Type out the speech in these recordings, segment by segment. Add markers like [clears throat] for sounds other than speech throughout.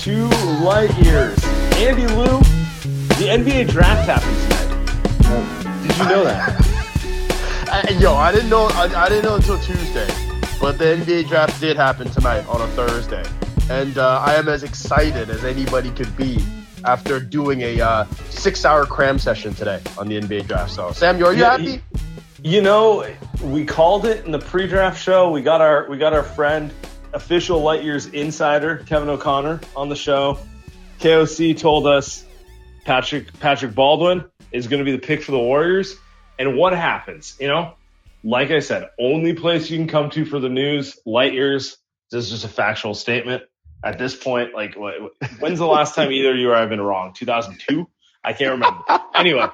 To Light Years. Andy Liu, the NBA draft happened tonight. Did you know that? [laughs] I, yo, I didn't know. I, I didn't know until Tuesday, but the NBA draft did happen tonight on a Thursday, and uh, I am as excited as anybody could be after doing a uh, six-hour cram session today on the NBA draft. So, Sam, are you Yeah, happy? You know, we called it in the pre-draft show. We got our we got our friend, official Light Years insider Kevin O'Connor on the show. KOC told us Patrick Patrick Baldwin is going to be the pick for the Warriors. And what happens? You know, like I said, only place you can come to for the news, Light Years. This is just a factual statement. At this point, like, when's the last time either of you or I have been wrong? 2002? I can't remember. anyway,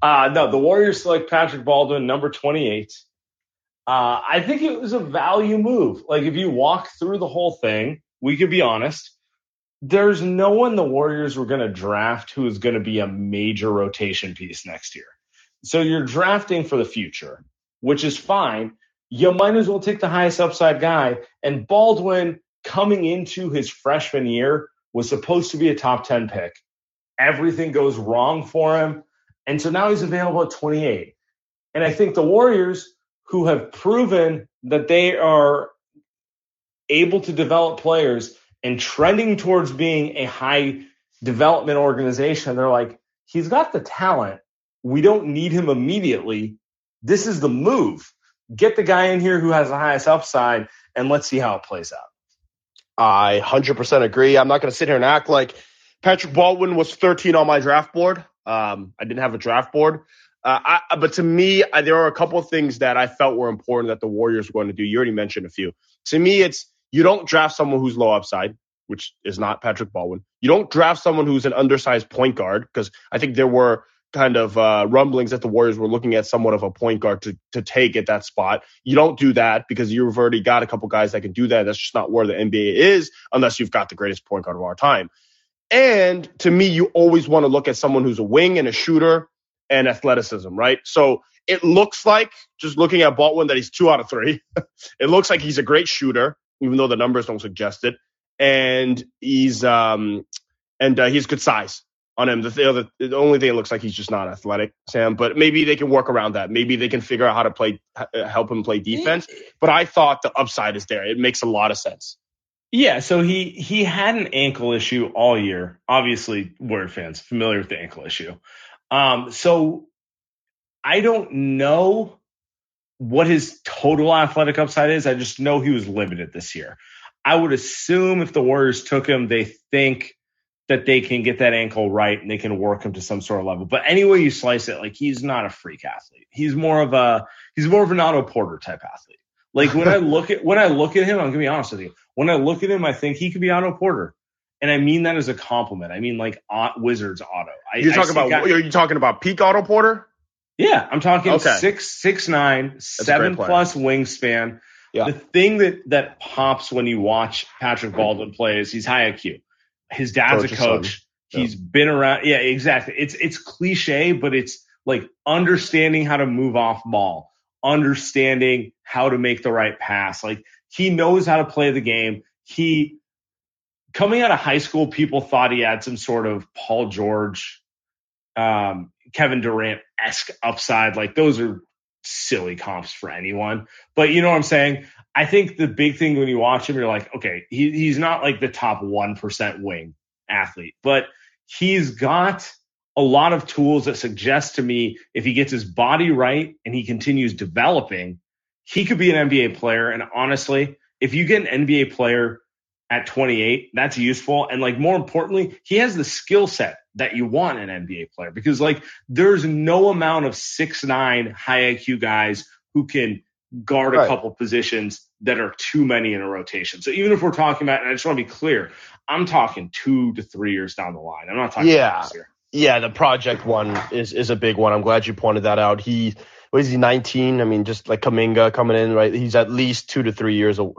uh, no, the Warriors select Patrick Baldwin, number 28. Uh, I think it was a value move. Like, if you walk through the whole thing, we could be honest. There's no one the Warriors were going to draft who is going to be a major rotation piece next year. So you're drafting for the future, which is fine. You might as well take the highest upside guy. And Baldwin, coming into his freshman year, was supposed to be a top 10 pick. Everything goes wrong for him. And so now he's available at 28. And I think the Warriors, who have proven that they are able to develop players and trending towards being a high development organization, they're like, he's got the talent. We don't need him immediately. This is the move. Get the guy in here who has the highest upside, and let's see how it plays out. I 100% agree. I'm not going to sit here and act like Patrick Baldwin was 13 on my draft board. Um, I didn't have a draft board. Uh, I, but to me, I, there are a couple of things that I felt were important that the Warriors were going to do. You already mentioned a few. To me, it's you don't draft someone who's low upside, which is not Patrick Baldwin. You don't draft someone who's an undersized point guard because I think there were kind of uh, rumblings that the Warriors were looking at somewhat of a point guard to to take at that spot. You don't do that because you've already got a couple guys that can do that. That's just not where the NBA is unless you've got the greatest point guard of our time. And to me, you always want to look at someone who's a wing and a shooter and athleticism, right? So it looks like just looking at Baldwin that he's two out of three. [laughs] it looks like he's a great shooter, even though the numbers don't suggest it. And he's um and uh, he's good size on him. The, th- the, only thing it looks like he's just not athletic, Sam. But maybe they can work around that. Maybe they can figure out how to play, h- help him play defense. But I thought the upside is there. It makes a lot of sense. Yeah, so he he had an ankle issue all year. Obviously, Warrior fans familiar with the ankle issue. Um, so I don't know what his total athletic upside is. I just know he was limited this year. I would assume if the Warriors took him, they think that they can get that ankle right and they can work him to some sort of level. But any way you slice it, like he's not a freak athlete. He's more of a he's more of an Otto Porter type athlete. Like when I [laughs] look at when I look at him, I'm gonna be honest with you. When I look at him, I think he could be Otto Porter, and I mean that as a compliment. I mean like uh, Wizards Otto. I, You're talking about are you talking about peak Otto Porter? yeah, I'm talking Okay. six six nine, a seven plus wingspan. Yeah. The thing that that pops when you watch Patrick Baldwin play is he's high IQ. His dad's Coach's a coach. He's yeah. been around. Yeah, exactly. It's it's cliche, but it's like understanding how to move off ball, understanding how to make the right pass. Like he knows how to play the game. He coming out of high school, people thought he had some sort of Paul George, um, Kevin Durant esque upside. Like those are silly comps for anyone. But you know what I'm saying? I think the big thing when you watch him, you're like, okay, he, he's not like the top 1% wing athlete, but he's got a lot of tools that suggest to me if he gets his body right and he continues developing, he could be an NBA player. And honestly, if you get an NBA player at 28, that's useful. And like more importantly, he has the skill set that you want an NBA player because like there's no amount of six nine high IQ guys who can guard right. a couple positions that are too many in a rotation. So even if we're talking about, and I just want to be clear, I'm talking two to three years down the line. I'm not talking yeah. Yeah, the project one is is a big one. I'm glad you pointed that out. He was he 19? I mean, just like Kuminga coming in, right? He's at least two to three years away.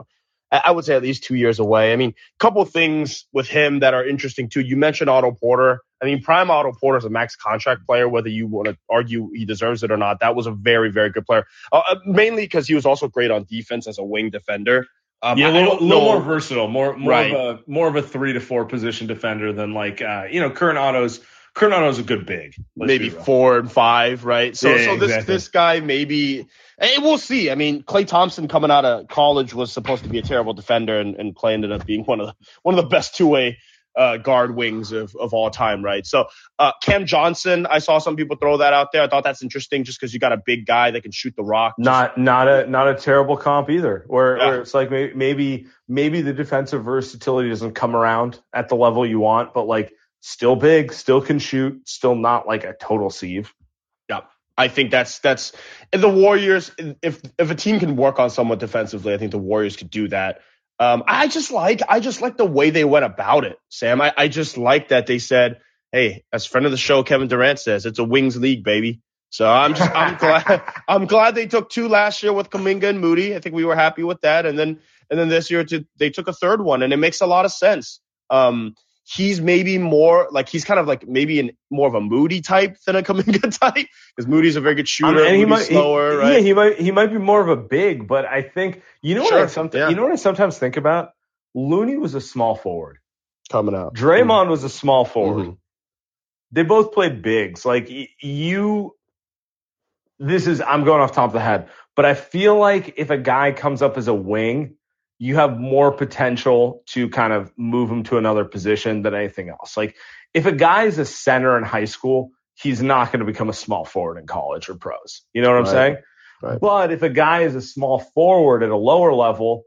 I would say at least two years away. I mean, a couple things with him that are interesting too. You mentioned Otto Porter. I mean, prime Otto Porter is a max contract player, whether you want to argue he deserves it or not. That was a very, very good player, uh, uh mainly because he was also great on defense as a wing defender. Um, yeah, a little, little more versatile, more more right. of a more of a three to four position defender than like uh, you know current Otto's is a good big. Maybe four and five, right? So, yeah, so this exactly. this guy maybe, and we'll see. I mean, Klay Thompson coming out of college was supposed to be a terrible defender, and, and Klay ended up being one of the one of the best two way uh, guard wings of, of all time, right? So uh, Cam Johnson, I saw some people throw that out there. I thought that's interesting, just because you got a big guy that can shoot the rock. Not not a not a terrible comp either. Where, yeah. where it's like maybe maybe the defensive versatility doesn't come around at the level you want, but like still big, still can shoot, still not like a total sieve. Yeah. I think that's that's the Warriors. If if a team can work on someone defensively, I think the Warriors could do that. Um, I just like I just like the way they went about it, Sam. I, I just like that they said, "Hey, as friend of the show, Kevin Durant says it's a wings league, baby." So I'm just I'm [laughs] glad I'm glad they took two last year with Kuminga and Moody. I think we were happy with that, and then and then this year they took a third one, and it makes a lot of sense. Um, he's maybe more like he's kind of like maybe in more of a Moody type than a [laughs] Kuminga type because Moody's a very good shooter. I mean, he might, slower, he, right? Yeah, he might he might be more of a big, but I think you know sure, what I sometimes yeah. you know what I sometimes think about. Looney was a small forward coming out. Draymond mm-hmm. was a small forward. Mm-hmm. They both played bigs. Like you, this is I'm going off top of the head, but I feel like if a guy comes up as a wing you have more potential to kind of move him to another position than anything else. Like if a guy is a center in high school, he's not going to become a small forward in college or pros. You know what I'm right. saying? Right. But if a guy is a small forward at a lower level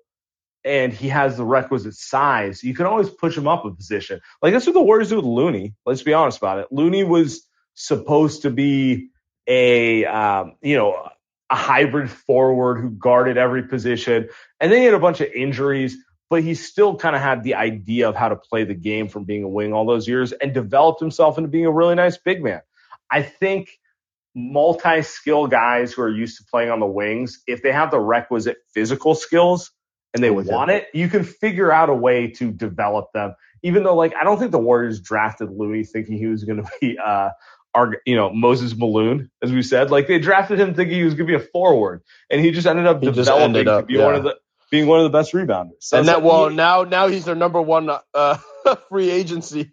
and he has the requisite size, you can always push him up a position. Like that's what the Warriors do with Looney. Let's be honest about it. Looney was supposed to be a um, you know a hybrid forward who guarded every position. And then he had a bunch of injuries, but he still kind of had the idea of how to play the game from being a wing all those years and developed himself into being a really nice big man. I think multi skill guys who are used to playing on the wings, if they have the requisite physical skills and they want it, you can figure out a way to develop them. Even though, like, I don't think the Warriors drafted Louis thinking he was going [laughs] to be uh, our, you know, Moses Malone, as we said, like they drafted him thinking he was going to be a forward, and he just ended up he developing up, to be yeah. one of the being one of the best rebounders. So and that like, well, he, now now he's their number one uh, [laughs] free agency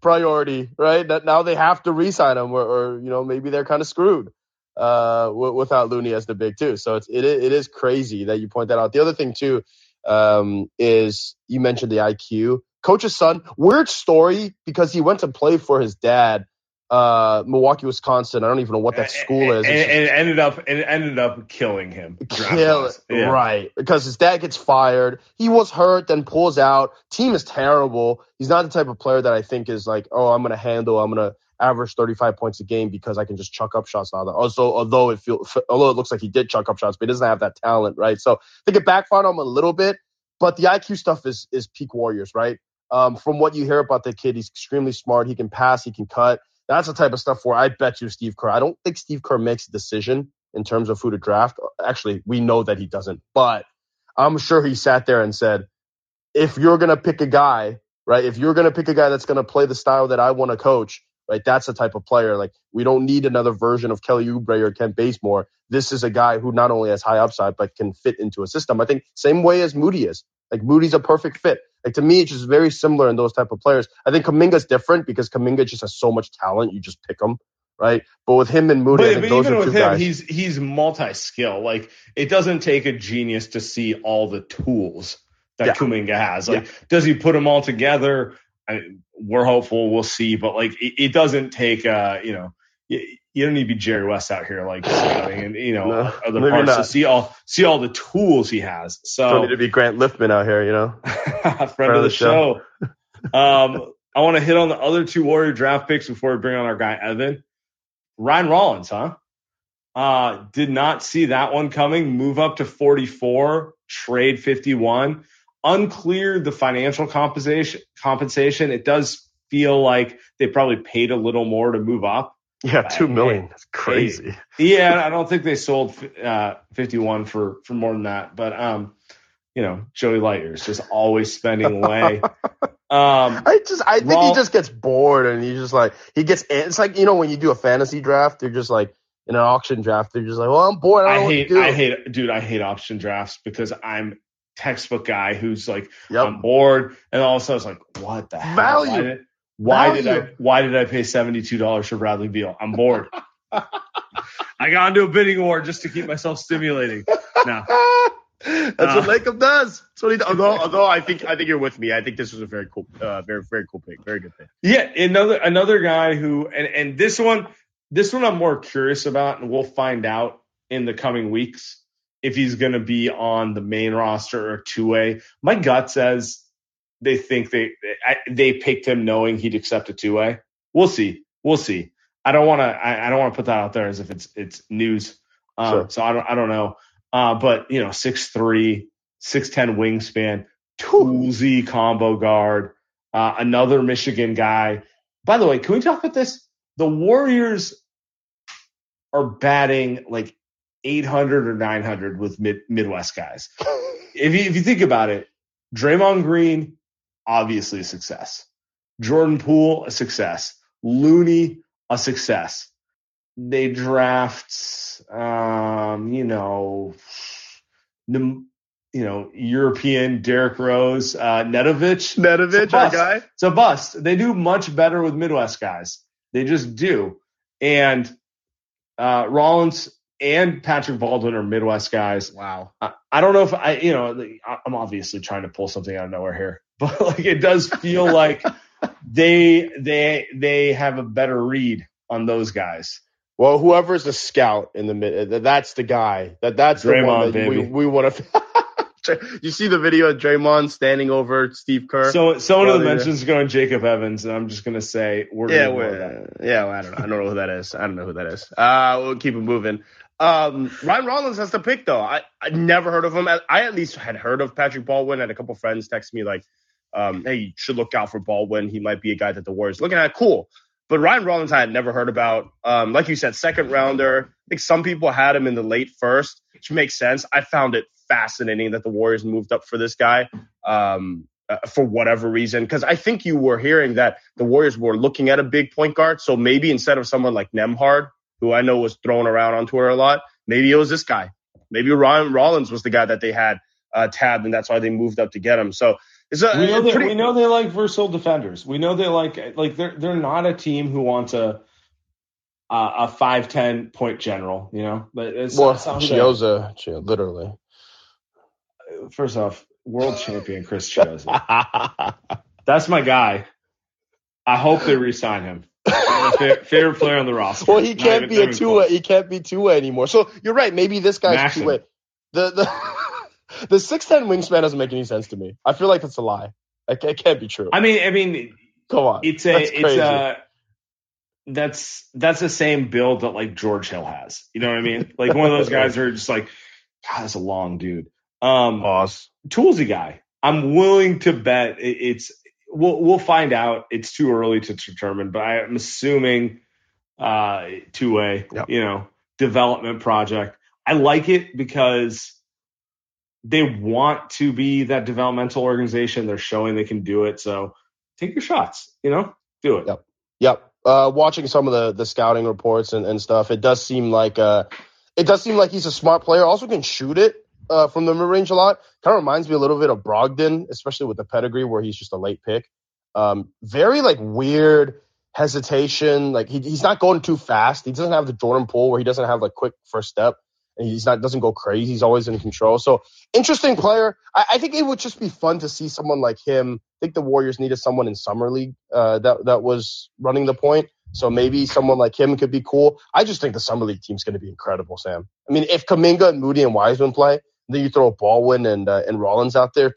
priority, right? That now they have to re-sign him, or, or you know maybe they're kind of screwed uh, w- without Looney as the big two. So it's it it is crazy that you point that out. The other thing too um, is you mentioned the IQ. Coach's son, weird story because he went to play for his dad uh, Milwaukee, Wisconsin. I don't even know what that school is. And, and it ended up it ended up killing him. Kill, yeah. Right. Because his dad gets fired. He was hurt, then pulls out. Team is terrible. He's not the type of player that I think is like, oh, I'm gonna handle, I'm gonna average 35 points a game because I can just chuck up shots now. Also, although it feels although it looks like he did chuck up shots, but he doesn't have that talent, right? So I think it backfired on him a little bit. But the IQ stuff is is peak Warriors, right? Um, from what you hear about the kid, he's extremely smart. He can pass, he can cut. That's the type of stuff where I bet you Steve Kerr. I don't think Steve Kerr makes a decision in terms of who to draft. Actually, we know that he doesn't, but I'm sure he sat there and said, if you're going to pick a guy, right? If you're going to pick a guy that's going to play the style that I want to coach, right? That's the type of player. Like we don't need another version of Kelly Oubre or Kent Bazemore. This is a guy who not only has high upside but can fit into a system. I think same way as Moody is. Like Moody's a perfect fit. Like to me, it's just very similar in those type of players. I think Kuminga's different because Kuminga just has so much talent. You just pick him, right? But with him and Moody, but, but even with him, guys. he's he's multi-skill. Like it doesn't take a genius to see all the tools that yeah. Kuminga has. Like, yeah. does he put them all together? I, we're hopeful. We'll see. But like, it, it doesn't take, uh, you know, you, you, don't need to be Jerry West out here, like scouting and you know no, other parts to see all see all the tools he has. So don't need to be Grant Liffmann out here, you know, [laughs] friend, friend, of the, the show. show. um, I want to hit on the other two Warrior draft picks before we bring on our guy Evan. Ryan Rollins, huh? Uh, did not see that one coming. Move up to 44, trade 51 unclear the financial compensation. Compensation. It does feel like they probably paid a little more to move up. Yeah, two million. That's crazy. yeah, I don't think they sold uh, fifty one for for more than that. But um, you know, Joey Lightyear's just always spending away. [laughs] Um, I just I think Raw, he just gets bored and he's just like he gets it's like you know when you do a fantasy draft, you're just like in an auction draft, they're just like, well, I'm bored. I, I hate I hate dude, I hate auction drafts because I'm textbook guy who's like yep. I'm bored, and all of a sudden it's like, what the hell? Value. Did, why did I why did I pay seventy two dollars for Bradley Beal? I'm bored. [laughs] I got into a bidding war just to keep myself stimulating. No. [laughs] That's uh, what Lacob does. That's what he does. Although, although I think I think you're with me. I think this was a very cool, uh, very very cool pick. Very good pick. Yeah, another another guy who and and this one this one I'm more curious about, and we'll find out in the coming weeks if he's going to be on the main roster or two way. My gut says they think they they picked him knowing he'd accept a two way. We'll see. We'll see. I don't want to. I, I, don't want to put that out there as if it's it's news. Um, sure. So I don't. I don't know. Uh, but you know, six three, six ten wingspan, toolsy combo guard, uh, another Michigan guy. By the way, can we talk about this? The Warriors are batting like 800 or 900 with mid, Midwest guys. [laughs] if you if you think about it, Draymond Green, obviously a success. Jordan Poole, a success. Looney, a success. They draft, um, you know, you know, European Derrick Rose, uh, Nedovic. Nedovic, that guy. It's a bust. They do much better with Midwest guys. They just do. And uh, Rollins and Patrick Baldwin are Midwest guys. Wow. I, I, don't know if I, you know, I'm obviously trying to pull something out of nowhere here, [laughs] but like it does feel like they they they have a better read on those guys. Well, whoever's the scout in the mid, that's the guy. That that's Draymond, the one that baby. we we want to. you see the video of Draymond standing over Steve Kerr. So someone of the mentions going Jacob Evans, and I'm just gonna say we're yeah, we're, yeah. Well, I don't know. I don't know who that is. I don't know who that is. Uh, we'll keep it moving. Um, Ryan Rollins has the pick though. I I never heard of him. I, I at least had heard of Patrick Baldwin. Had a couple friends text me like, um, "Hey, you should look out for Baldwin. He might be a guy that the Warriors looking at." Cool. But Ryan Rollins, I had never heard about. Um, like you said, second rounder. I think some people had him in the late first, which makes sense. I found it fascinating that the Warriors moved up for this guy um, uh, for whatever reason. Because I think you were hearing that the Warriors were looking at a big point guard. So maybe instead of someone like Nembhard, who I know was thrown around on Twitter a lot. Maybe it was this guy. Maybe Ryan Rollins was the guy that they had uh, tabbed, and that's why they moved up to get him. So it's a, we know that pretty... we know they like versatile defenders. We know they like like they're they're not a team who wants a a five ten point general. You know, but it's, well, Chiozza, literally. First off, world champion Chris Chiozza. [laughs] That's my guy. I hope they re-sign him [laughs] favorite player on the roster. Well, he can't be a two way. He can't be two way anymore. So you're right. Maybe this guy's two way. The the the six ten wingspan doesn't make any sense to me. I feel like that's a lie. It, it can't be true. I mean, I mean, come on. It's a it's a that's that's the same build that like George Hill has. You know what I mean? [laughs] Like one of those guys who are just like, God, that's a long dude. Um, Boss. Toolsy guy. I'm willing to bet it's we'll we'll find out. It's too early to determine, but I'm assuming uh, two way, yep. you know, development project. I like it because they want to be that developmental organization. They're showing they can do it. So take your shots. You know, do it. Yep. Yep. Uh, watching some of the the scouting reports and, and stuff, it does seem like uh, it does seem like he's a smart player. Also can shoot it uh, from the mid range a lot. Kind of reminds me a little bit of Brogdon, especially with the pedigree where he's just a late pick. Um, very like weird hesitation. Like he, he's not going too fast. He doesn't have the Jordan Poole where he doesn't have like quick first step and he's not doesn't go crazy. He's always in control. So interesting player. I, I, think it would just be fun to see someone like him. I think the Warriors needed someone in summer league uh, that that was running the point. So maybe someone like him could be cool. I just think the summer league team's going to be incredible, Sam. I mean, if Kuminga and Moody and Wiseman play, then you throw Baldwin and uh, and Rollins out there.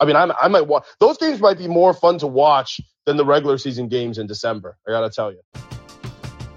I mean, I, I might watch those games. Might be more fun to watch than the regular season games in December. I gotta tell you.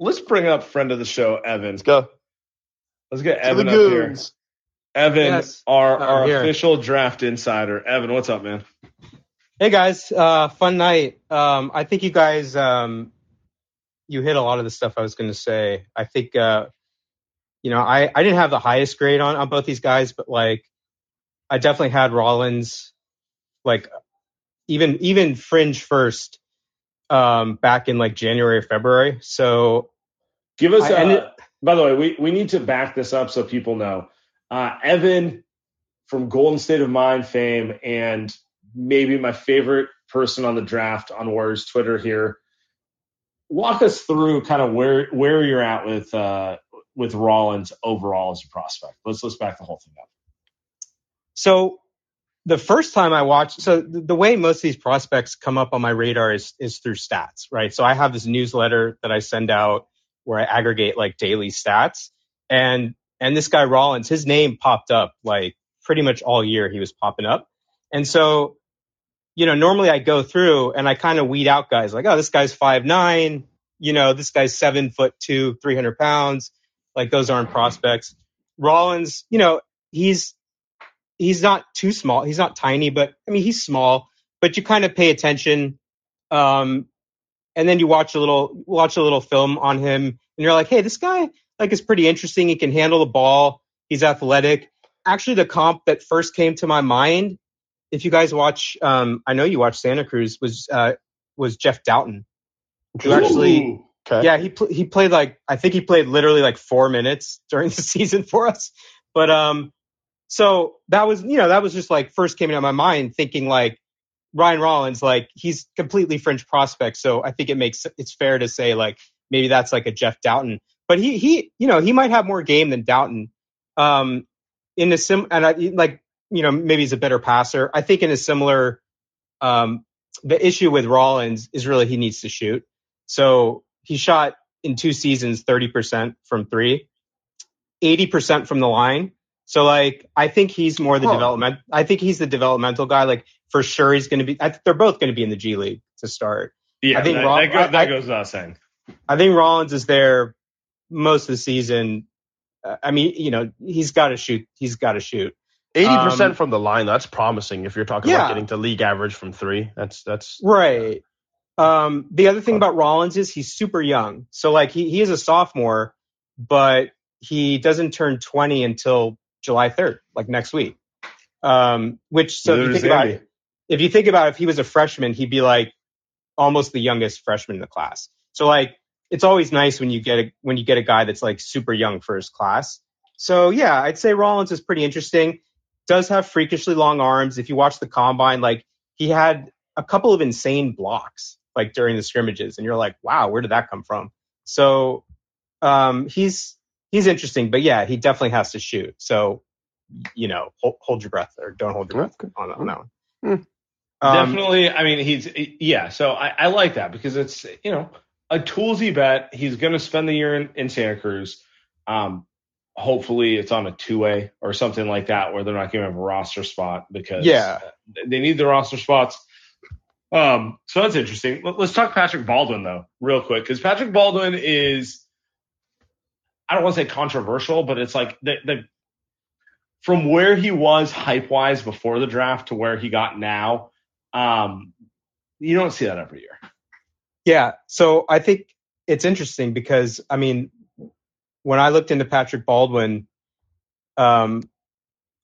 let's bring up friend of the show, Evan. Let's go. Let's get Evan up here. Evan, yes. our, our official draft insider. Evan, what's up, man? Hey guys, uh, fun night. Um, I think you guys, um, you hit a lot of the stuff I was going to say. I think, uh, you know, I, I didn't have the highest grade on, on both these guys, but like, I definitely had Rollins, like, even even fringe first um, back in like January or February. So give us. I, uh, by the way, we we need to back this up so people know. Uh, Evan from Golden State of Mind fame and maybe my favorite person on the draft on Warriors Twitter here. Walk us through kind of where where you're at with uh, with Rollins overall as a prospect. Let's let's back the whole thing up. So the first time I watched, so the, way most of these prospects come up on my radar is is through stats, right? So I have this newsletter that I send out where I aggregate like daily stats, and and this guy Rollins, his name popped up like pretty much all year. He was popping up, and so you know normally I go through and I kind of weed out guys like, oh, this guy's five nine, you know, this guy's seven foot two, three hundred pounds, like those aren't prospects. Rollins, you know, he's he's not too small. He's not tiny, but I mean, he's small, but you kind of pay attention. Um, and then you watch a little, watch a little film on him and you're like, Hey, this guy like is pretty interesting. He can handle the ball. He's athletic. Actually, the comp that first came to my mind, if you guys watch, um, I know you watch Santa Cruz was, uh, was Jeff Dowtin, who actually, okay. yeah, he, pl- he played like, I think he played literally like four minutes during the [laughs] season for us. But, um, so that was, you know, that was just like first came into my mind thinking like Ryan Rollins, like he's completely fringe prospect. So I think it makes, it's fair to say like maybe that's like a Jeff Dowtin, but he, he, you know, he might have more game than Dowtin. Um, in a sim, and I like, you know, maybe he's a better passer. I think in a similar, um, the issue with Rollins is really he needs to shoot. So he shot in two seasons 30% from three, 80% from the line. So like, I think he's more the huh. development. I think he's the developmental guy. Like for sure, he's going to be. I, they're both going to be in the G League to start. Yeah, I think that, Roll, that, go, that I, goes without saying. I think Rollins is there most of the season. Uh, I mean, you know, he's got to shoot. He's got to shoot. Eighty percent um, from the line. That's promising. If you're talking yeah. about getting to league average from three, that's that's right. Um, the other thing about Rollins is he's super young. So like he he is a sophomore, but he doesn't turn 20 until July 3rd, like next week. Um, which so if you think about it, if you think about it, if he was a freshman, he'd be like almost the youngest freshman in the class. So like it's always nice when you get a when you get a guy that's like super young for his class. So yeah, I'd say Rollins is pretty interesting. Does have freakishly long arms. If you watch the combine, like he had a couple of insane blocks like during the scrimmages, and you're like, wow, where did that come from? So um, he's he's interesting, but yeah, he definitely has to shoot. So you know, hold, hold your breath or don't hold your breath on, on that one. Hmm. Um, Definitely. I mean, he's yeah. So I, I, like that because it's you know a toolsy bet. He's going to spend the year in, in Santa Cruz. Um, hopefully, it's on a two way or something like that where they're not giving him a roster spot because yeah, they need the roster spots. Um, so that's interesting. Let's talk Patrick Baldwin though, real quick, because Patrick Baldwin is I don't want to say controversial, but it's like the, the from where he was hype wise before the draft to where he got now um, you don't see that every year. Yeah. So I think it's interesting because, I mean, when I looked into Patrick Baldwin, um,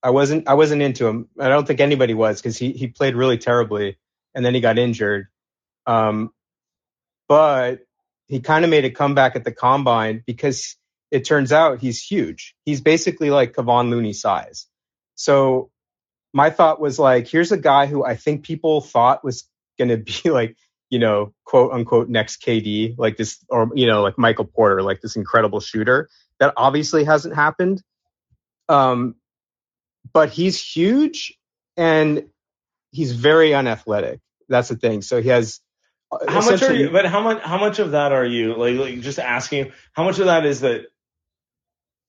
I wasn't I wasn't into him. I don't think anybody was because he he played really terribly and then he got injured. Um, but he kind of made a comeback at the combine because it turns out he's huge. He's basically like Kevon Looney size. So my thought was like, here's a guy who I think people thought was going to be [laughs] like, you know, quote unquote next KD, like this, or, you know, like Michael Porter, like this incredible shooter. That obviously hasn't happened. Um, but he's huge and he's very unathletic. That's the thing. So he has. How much are you? But how much? How much of that are you like, like? Just asking. How much of that is that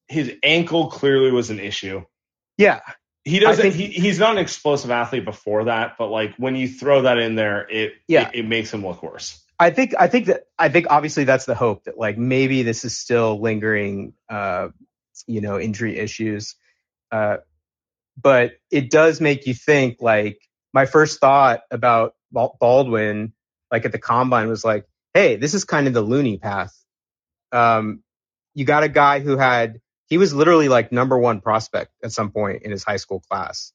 his ankle clearly was an issue? Yeah, he doesn't. Think, he, he's not an explosive athlete before that, but like when you throw that in there, it yeah, it, it, makes him look worse. I think. I think that. I think obviously that's the hope that like maybe this is still lingering, uh, you know, injury issues. Uh, but it does make you think. Like my first thought about Baldwin, like at the combine, was like, hey, this is kind of the Looney path. Um, you got a guy who had he was literally like number one prospect at some point in his high school class.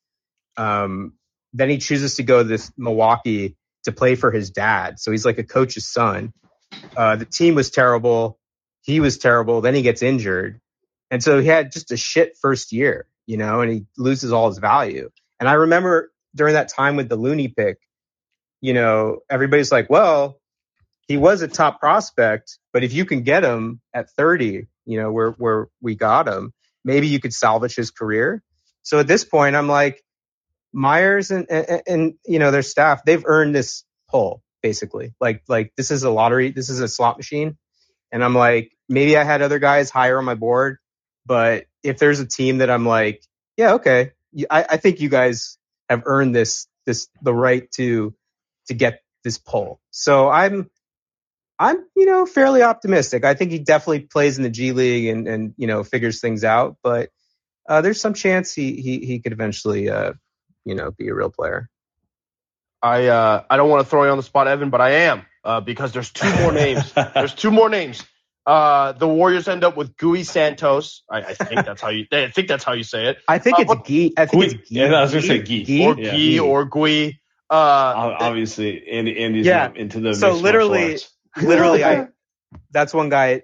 Um, then he chooses to go to this Milwaukee to play for his dad. So he's like a coach's son. Uh, the team was terrible. He was terrible. Then he gets injured. And so he had just a shit first year, you know, and he loses all his value. And I remember during that time with the Looney pick, you know, everybody's like, well, he was a top prospect, but if you can get him at 30 you know, where where we got him, maybe you could salvage his career. So at this point, I'm like, Myers and, and, and you know their staff, they've earned this pull basically. Like like this is a lottery, this is a slot machine, and I'm like, maybe I had other guys higher on my board, but if there's a team that I'm like, yeah, okay, I, I think you guys have earned this this the right to to get this pull. So I'm I'm, you know, fairly optimistic. I think he definitely plays in the G League and, and you know, figures things out. But uh, there's some chance he he, he could eventually, uh, you know, be a real player. I uh, I don't want to throw you on the spot, Evan, but I am uh, because there's two more names. [laughs] there's two more names. Uh, the Warriors end up with Gui Santos. I, I, think that's how you. [laughs] I think that's how you say it. I think uh, it's Gui. I think Gui. it's Gui. Yeah, I was gonna say Gui. Or yeah. Gui or Gui. Uh, obviously, Andy, Andy's yeah. into the so literally literally, I [laughs] that's one guy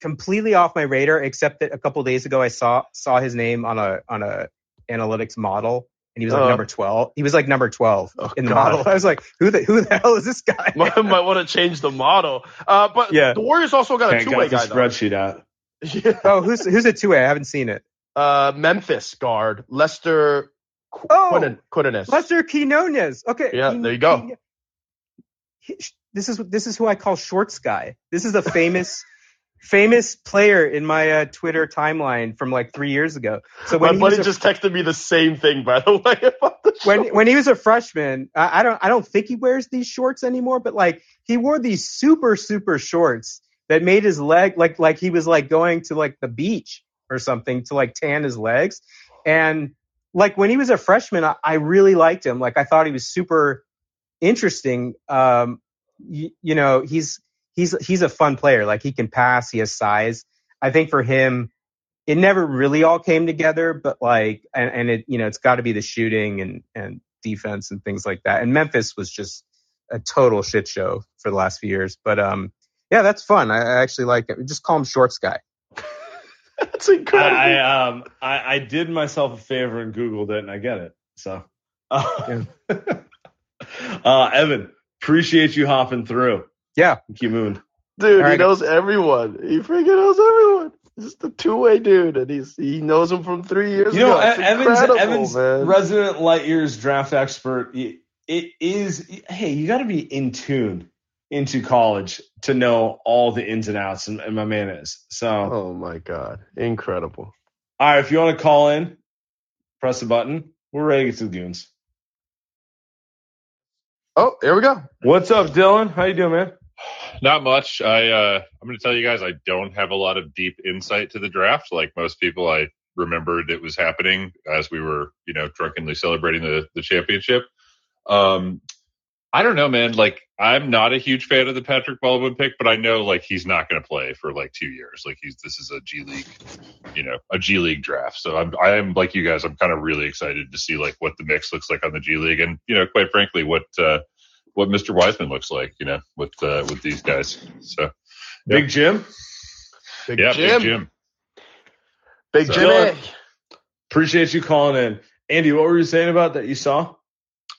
completely off my radar. Except that a couple days ago, I saw saw his name on a on a analytics model, and he was like uh, number twelve. He was like number twelve oh, in the God. model. [laughs] I was like, who the who the hell is this guy? [laughs] might, might want to change the model. Uh, but yeah. the Warriors also got a two way guy. Spreadsheet out. Yeah. Oh, who's who's a two way? I haven't seen it. Uh, Memphis guard Lester. Qu- oh, Quinones. Lester Quinones. Okay. Yeah, there you go. He, this is this is who I call Shorts Guy. This is a famous [laughs] famous player in my uh, Twitter timeline from like three years ago. So when my buddy a, just texted me the same thing, by the [laughs] way. The when when he was a freshman, I, I don't I don't think he wears these shorts anymore, but like he wore these super super shorts that made his leg like like he was like going to like the beach or something to like tan his legs. And like when he was a freshman, I, I really liked him. Like I thought he was super interesting. Um, you, you know, he's he's he's a fun player. Like he can pass, he has size. I think for him, it never really all came together, but like, and, and it, you know, it's got to be the shooting and and defense and things like that. And Memphis was just a total shit show for the last few years. But um, yeah, that's fun. I, I actually like it. Just call him Shorts Guy. [laughs] That's incredible. I, I um I, I did myself a favor and Googled it and I get it. So uh, [laughs] uh Evan, appreciate you hopping through. Yeah. Keep moving. Dude, All right. he knows everyone. He freaking knows everyone. He's just a two way dude, and he's he knows him from three years You know, ago. It's Evan's incredible, Evan's man. resident Lightyear's draft expert. It is hey, you got to be in tune into college to know all the ins and outs, and, and my man is. So, oh my god, incredible. all right, if you want to call in, press the button. We're ready to get to the goons. Oh, here we go. What's up, Dylan? How you doing, man? Not much. I uh, I'm going to tell you guys I don't have a lot of deep insight to the draft. Like most people, I remembered it was happening as we were, you know, drunkenly celebrating the the championship. Um, I don't know, man. Like I'm not a huge fan of the Patrick Baldwin pick, but I know like he's not going to play for like two years. Like he's this is a G League, you know, a G League draft. So I'm I am like you guys. I'm kind of really excited to see like what the mix looks like on the G League, and you know, quite frankly, what uh, what Mr. Wiseman looks like, you know, with uh, with these guys. So Big Jim, Big yeah, Jim. Big Jim. Big So- Jimmy. appreciate you calling in. Andy, what were you saying about that you saw? on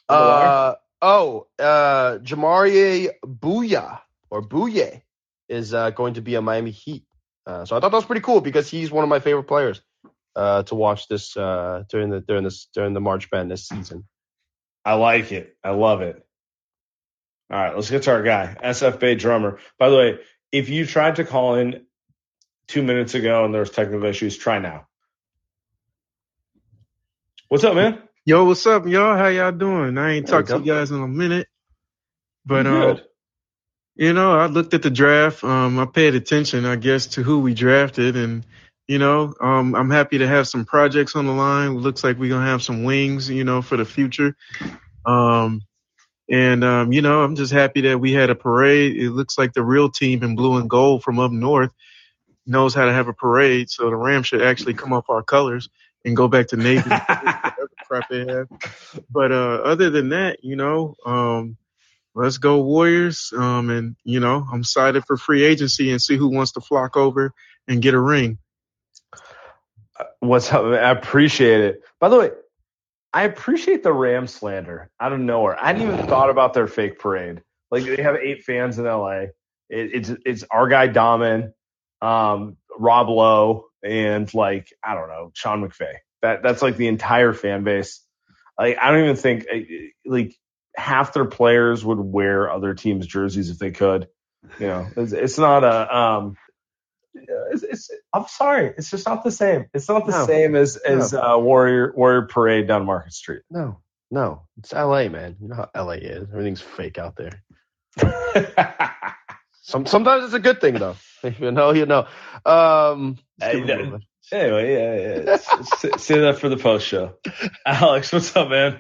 the? Uh, oh, uh, Jamaree Booyah or Booye is uh, going to be a Miami Heat. Uh, so I thought that was pretty cool because he's one of my favorite players uh, to watch this uh, during the during this during the March Madness season. I like it. I love it. All right, let's get to our guy, SF Bay drummer. By the way, if you tried to call in two minutes ago and there was technical issues, try now. What's up, man? Yo, what's up, y'all? How y'all doing? I ain't talked to you guys in a minute, but You uh, you know, I looked at the draft. Um, I paid attention, I guess, to who we drafted, and you know, um, I'm happy to have some projects on the line. Looks like we're gonna have some wings, you know, for the future. Um, and um, you know, I'm just happy that we had a parade. It looks like the real team in blue and gold from up north knows how to have a parade. So the Rams should actually come up our colors and go back to navy. [laughs] crap they have. But uh, other than that, you know, um, let's go Warriors. Um, and you know, I'm excited for free agency and see who wants to flock over and get a ring. What's up? man? I appreciate it. By the way, I appreciate the Ram slander out of nowhere. I hadn't even thought about their fake parade. Like they have eight fans in LA. It, it's it's our guy Daman, um, Rob Lowe, and like I don't know Sean McVay. That that's like the entire fan base. Like I don't even think like half their players would wear other teams' jerseys if they could. You know, it's, it's not a um. It's, it's, I'm sorry, it's just not the same. It's not the No. same as as uh, Warrior Warrior Parade down Market Street. No, no, it's L.A. man. You know how L.A. is. Everything's fake out there. [laughs] Some sometimes it's a good thing though. [laughs] you know, you know. Um, let's Hey, keep it no- moving. anyway, yeah, yeah. S- s- Say that for the post show. [laughs] Alex, what's up, man?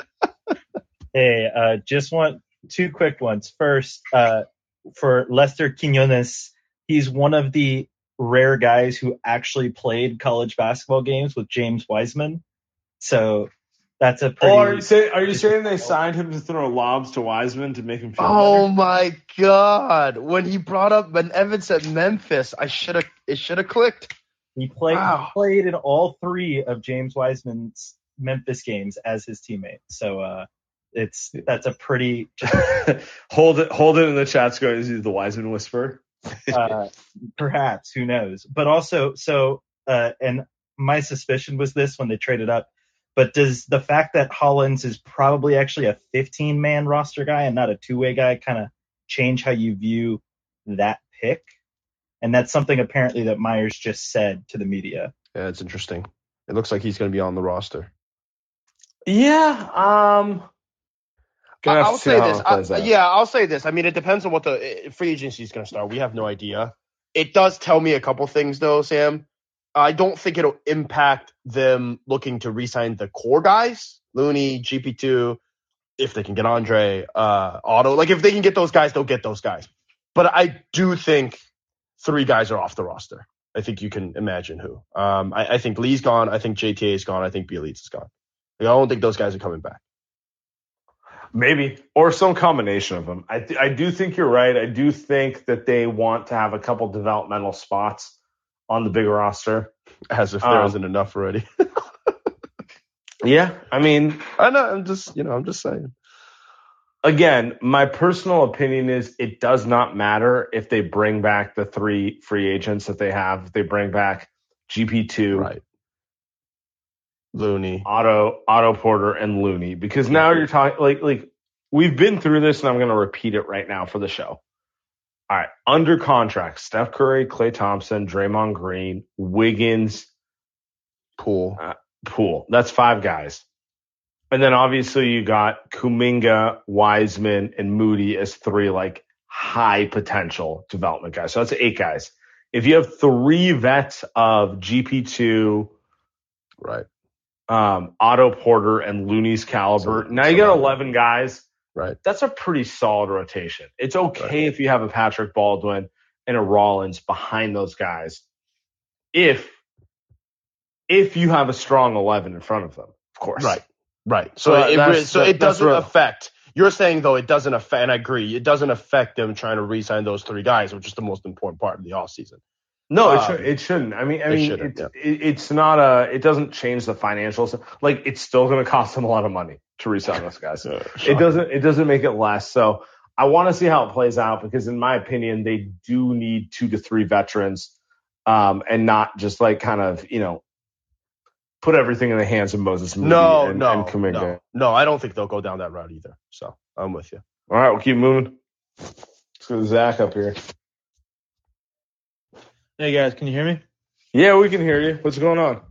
Hey, uh, just want two quick ones. First, uh, for Lester Quinones, he's one of the rare guys who actually played college basketball games with James Wiseman. So that's a pretty. Oh, are you saying are you saying they signed him to throw lobs to Wiseman to make him feel Oh better? my god! When he brought up when Evan said Memphis, I should have it should have clicked. he played Wow. he played in all three of James Wiseman's Memphis games as his teammate. So uh, it's that's a pretty [laughs] hold it, hold it in the chat. Go, is the Wiseman whisper. uh, perhaps who knows but also so uh, and my suspicion was this when they traded up but does the fact that Rollins is probably actually a 15 man roster guy and not a two way guy kind of change how you view that pick and that's something apparently that myers just said to the media Yeah, it's interesting. It looks like he's going to be on the roster. Yeah. Um. Gonna I'll say this. I- yeah, I'll say this. I mean, it depends on what the uh, free agency is going to start. We have no idea. it does tell me a couple things though, Sam. I don't think it'll impact them looking to re-sign the core guys, Looney, GP2, if they can get Andre, uh, Otto. Like if they can get those guys, they'll get those guys. But I do think three guys are off the roster. I think you can imagine who. Um, I, I think Lee's gone. I think JTA is gone. I think Bjelica is gone. Like, I don't think those guys are coming back. Maybe, or some combination of them. I, th- I do think you're right. I do think that they want to have a couple developmental spots on the big roster. As if there Um, wasn't enough already. [laughs] Yeah, I mean, I know. I'm just, you know, I'm just saying. again, my personal opinion is it does not matter if they bring back the three free agents that they have. If they bring back GP2, Right. Looney. Otto, Otto Porter, and Looney, because now you're talking like like we've been through this, and I'm going to repeat it right now for the show. All right, under contract: Steph Curry, Klay Thompson, Draymond Green, Wiggins, Poole. Poole. That's five guys. And then obviously you got Kuminga, Wiseman, and Moody as three like high potential development guys. So that's eight guys. If you have three vets of GP2, Right. um, Otto Porter, and Looney's caliber, So- now so you got now- 11 guys. Right. That's a pretty solid rotation. It's okay if you have a Patrick Baldwin and a Rollins behind those guys. If if you have a strong 11 in front of them, of course. Right. Right. So, So it, so that- it doesn't real. affect. You're saying though it doesn't affect, and I agree, it doesn't affect them trying to re-sign those three guys, which is the most important part of the offseason. No, it, Um, should, it shouldn't. I mean, I mean, shouldn't, it's, it, it's not a. It doesn't change the financials. Like, it's still going to cost them a lot of money to resign those guys. [laughs] it doesn't. It doesn't make it less. So I want to see how it plays out because, in my opinion, they do need two to three veterans, um, and not just like kind of you know put everything in the hands of Moses Moody No, and, no, and Kuminga. no, no. I don't think they'll go down that route either. So I'm with you. All right, we'll keep moving. Let's go to Zach up here. Hey guys, can you hear me? Yeah, we can hear you. What's going on?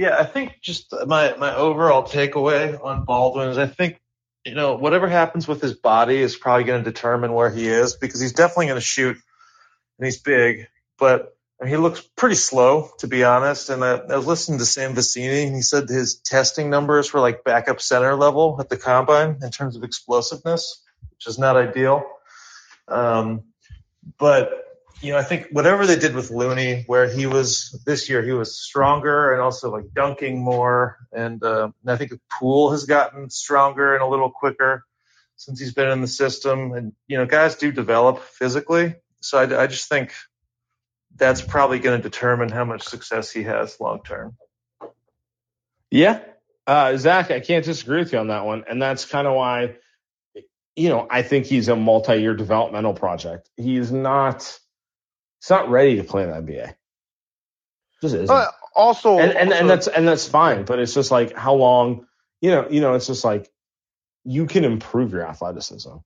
Yeah, I think just my my overall takeaway on Baldwin is I think you know whatever happens with his body is probably going to determine where he is because he's definitely going to shoot and he's big, but he looks pretty slow to be honest. And I, I was listening to Sam Vecenie and he said his testing numbers were like backup center level at the combine in terms of explosiveness, which is not ideal. Um, but you know, I think whatever they did with Looney, where he was this year, he was stronger and also like dunking more. And, uh, and I think Poole has gotten stronger and a little quicker since he's been in the system. And, you know, guys do develop physically. So I, I just think that's probably going to determine how much success he has long term. Yeah. Uh, Zach, I can't disagree with you on that one. And that's kind of why, you know, I think he's a multi year developmental project. He's not, he's not ready to play in the NBA. Just isn't. Uh, also, and, and, also- and that's, and that's fine. But it's just like how long, you know, you know, it's just like you can improve your athleticism.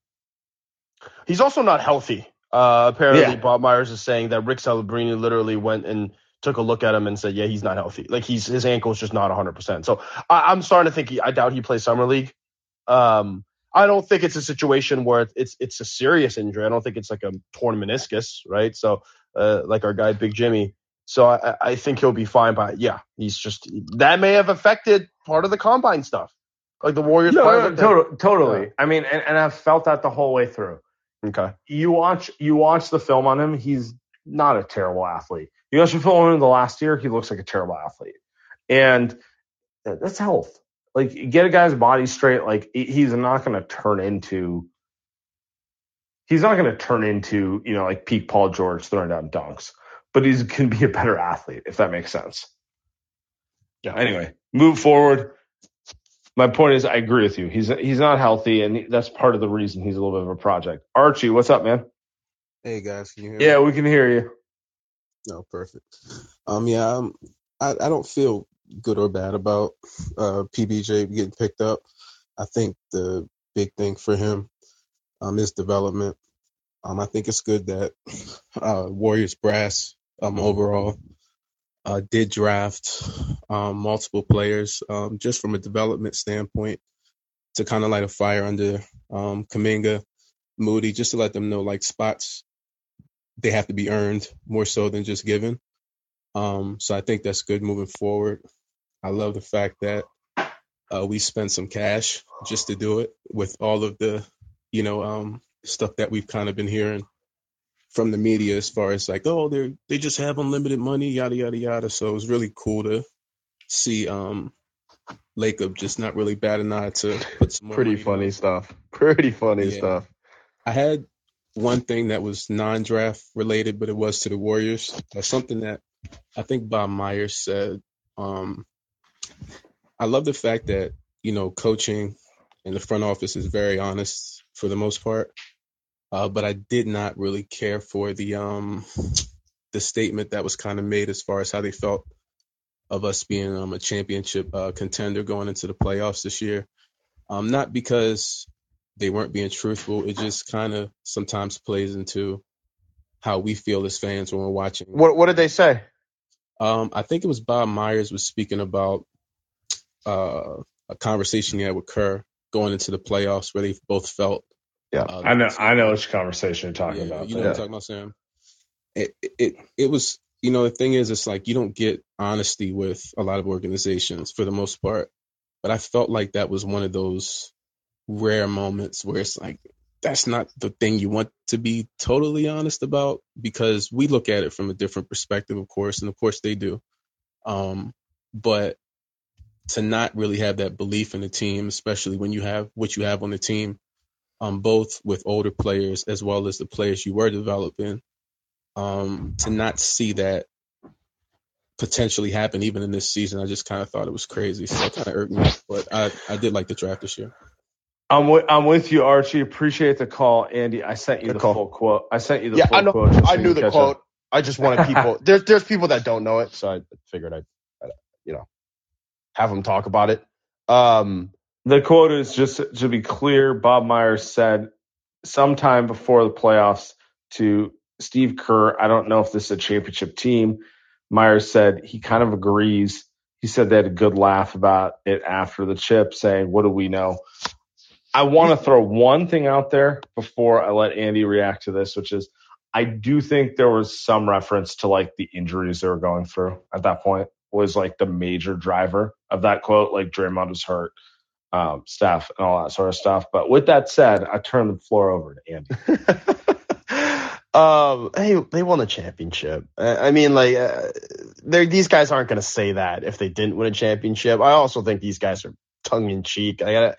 He's also not healthy. Uh, apparently, Yeah. Bob Myers is saying that Rick Celebrini literally went and took a look at him and said, "Yeah, he's not healthy. Like he's his ankle's just not 100." percent So I, I'm starting to think he, I doubt he plays summer league. Um, I don't think it's a situation where it's it's a serious injury. I don't think it's like a torn meniscus, right? So uh, like our guy Big Jimmy. So I, I- think he'll be fine. But yeah, he's just that may have affected part of the combine stuff. Like the Warriors. No, no, totally, totally. Yeah. I mean, and, and I've felt that the whole way through. Okay. you watch you watch the film on him, he's not a terrible athlete. You watch the film on him the last year, he looks like a terrible athlete. And that's health. Like get a guy's body straight, like he's not gonna turn into he's not gonna turn into, you know, like peak Paul George throwing down dunks. But he's can be a better athlete, if that makes sense. Yeah. Anyway, move forward. My point is, I agree with you. He's he's not healthy, and that's part of the reason he's a little bit of a project. Archie, what's up, man? Hey guys, can you hear me? Yeah, we can hear you. No, perfect. Um, yeah, um, I I don't feel good or bad about uh PBJ getting picked up. I think the big thing for him um is development. Um, I think it's good that [laughs] uh Warriors brass um overall uh did draft um multiple players um just from a development standpoint to kind of light a fire under um Kuminga, Moody, just to let them know like spots they have to be earned more so than just given. Um, so I think that's good moving forward. I love the fact that uh, we spent some cash just to do it with all of the, you know, um, stuff that we've kind of been hearing from the media as far as like, oh, they they just have unlimited money, yada yada yada. So it was really cool to see um Lacob just not really bad an eye to put some Pretty funny down. stuff. Pretty funny Yeah. stuff. I had one thing that was non-draft related, but it was to the Warriors. Uh, something that I think Bob Myers said. Um, I love the fact that you know coaching in the front office is very honest for the most part, uh, but I did not really care for the um, the statement that was kind of made as far as how they felt of us being um, a championship uh, contender going into the playoffs this year. Um, not because they weren't being truthful. It just kind of sometimes plays into how we feel as fans when we're watching. What what did they say? Um, I think it was Bob Myers was speaking about uh, a conversation he had with Kerr going into the playoffs where they both felt. Yeah. uh, I know I know which conversation you're talking yeah, about. you know there. what I'm talking about, Sam. It, it it it was you know the thing is it's like you don't get honesty with a lot of organizations for the most part, but I felt like that was one of those rare moments where it's like that's not the thing you want to be totally honest about because we look at it from a different perspective, of course, and of course they do. Um, but to not really have that belief in the team, especially when you have what you have on the team, um, both with older players as well as the players you were developing, um, to not see that potentially happen even in this season, I just kind of thought it was crazy. So it kind of irked me, but I, I did like the draft this year. I'm with, I'm with you, Archie. Appreciate the call, Andy. I sent you Good the call. full quote. I sent you the Yeah, full I know. quote. I knew the quote. up. I just wanted [laughs] people. there's there's people that don't know it, so I figured I'd, I'd you know have them talk about it. Um, The quote is just to be clear. Bob Myers said sometime before the playoffs to Steve Kerr. I don't know if this is a championship team. Myers said he kind of agrees. He said they had a good laugh about it after the chip, saying, "What do we know?" I want to throw one thing out there before I let Andy react to this, which is I do think there was some reference to like the injuries they were going through at that point was like the major driver of that quote. Like Draymond was hurt, um, Steph, and all that sort of stuff. But with that said, I turn the floor over to Andy. [laughs] um, hey, they won a championship. I mean, like, uh, these guys aren't going to say that if they didn't win a championship. I also think these guys are tongue in cheek. I gotta,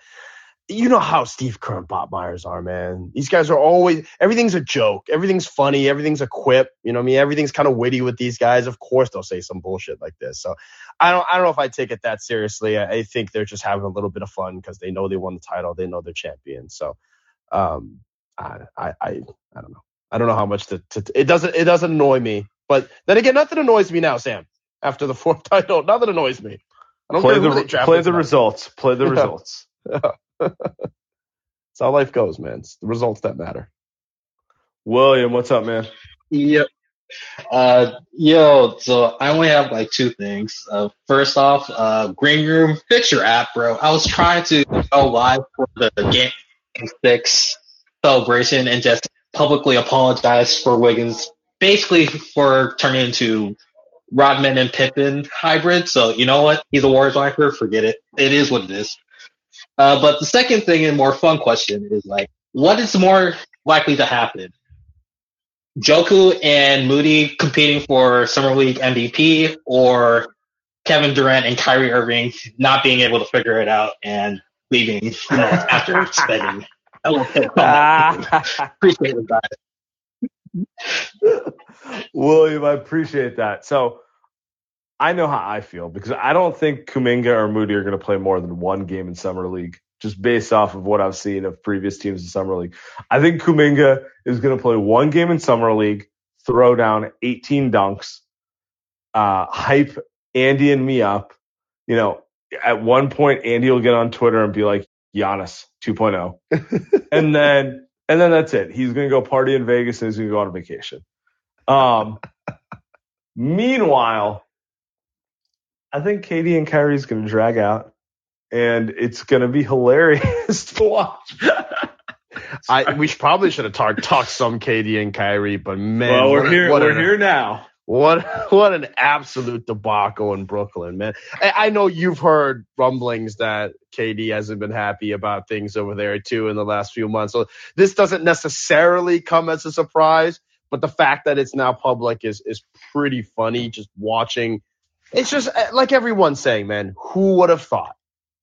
you know how Steve Kerr and Bob Myers are, man. These guys are always everything's a joke, everything's funny, everything's a quip. You know what I mean? Everything's kind of witty with these guys. Of course, they'll say some bullshit like this. So I don't, I don't know if I take it that seriously. I, I think they're just having a little bit of fun because they know they won the title, they know they're champions. So, um, I, I, I, I don't know. I don't know how much to, to. It doesn't, it doesn't annoy me. But then again, nothing annoys me now, Sam. After the [laughs] fourth title, nothing annoys me. I don't Play care who they the play the results. Play the [laughs] results. [laughs] That's how life goes, man. It's the results that matter. William, what's up, man? Yep. Uh, yo, so I only have like two things. Uh, first off, uh, Greenroom, fix your app, bro. I was trying to go live for the game six celebration and just publicly apologize for Wiggins, basically for turning into Rodman and Pippen hybrid. So you know what? He's a Warriors lifer. Forget it. It is what it is. Uh, but the second thing and more fun question is like, what is more likely to happen? Joku and Moody competing for Summer League MVP or Kevin Durant and Kyrie Irving not being able to figure it out and leaving you [laughs] know, after spending a little bit. Appreciate it, guys. William, I appreciate that. So I know how I feel because I don't think Kuminga or Moody are going to play more than one game in summer league, just based off of what I've seen of previous teams in summer league. I think Kuminga is going to play one game in summer league, throw down 18 dunks, uh, hype Andy and me up. You know, at one point Andy will get on Twitter and be like Giannis 2.0, [laughs] and then and then that's it. He's going to go party in Vegas and he's going to go on vacation. Um, meanwhile, I think Katie and Kyrie's going to drag out, and it's going to be hilarious [laughs] to watch. [laughs] I we should, probably should have talked talked some Katie and Kyrie, but man, well, we're what a- here. what We're an- here now. What what an absolute debacle in Brooklyn, man. I, I know you've heard rumblings that KD hasn't been happy about things over there too in the last few months. So this doesn't necessarily come as a surprise, but the fact that it's now public is is pretty funny. Just watching, it's just uh, like everyone's saying, man. Who would have thought?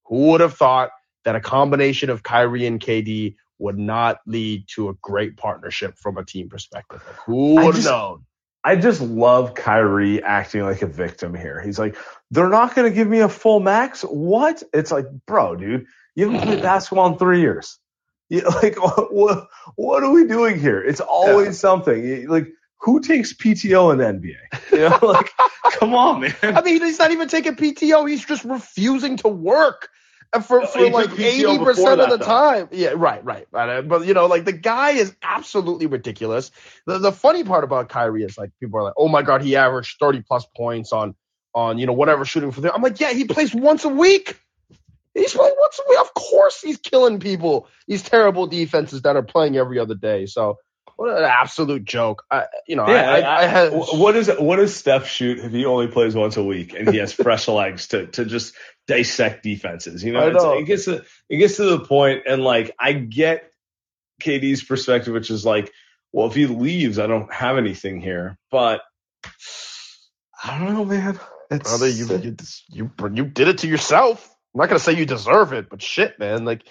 Who would have thought that a combination of Kyrie and KD would not lead to a great partnership from a team perspective? Like, who would have known? I just love Kyrie acting like a victim here. He's like, they're not going to give me a full max. What? It's like, bro, dude, you haven't played [clears throat] basketball in three years. You, [laughs] like, [laughs] what, what are we doing here? It's always something. You- Like, who takes PTO in the NBA? You know, [laughs] like, come on, man. I mean, he's not even taking PTO. He's just refusing to work for, for He like eighty percent of the though. time. Yeah, right, right. But, uh, but you know, like the guy is absolutely ridiculous. The the funny part about Kyrie is like people are like, oh my god, he averaged thirty plus points on on you know whatever shooting for them. I'm like, yeah, he plays once a week. He's playing once a week. Of course, he's killing people. These terrible defenses that are playing every other day. So what an absolute joke. I, you know, Yeah, I, I, I had wh- what is what does Steph shoot if he only plays once a week and he has [laughs] fresh legs to to just dissect defenses? You know, I know. it gets to it gets to the point, and like I get KD's perspective, which is like, well, if he leaves, I don't have anything here, but I don't know, man. It's, brother, you you you you did it to yourself. I'm not gonna say you deserve it, but shit, man, like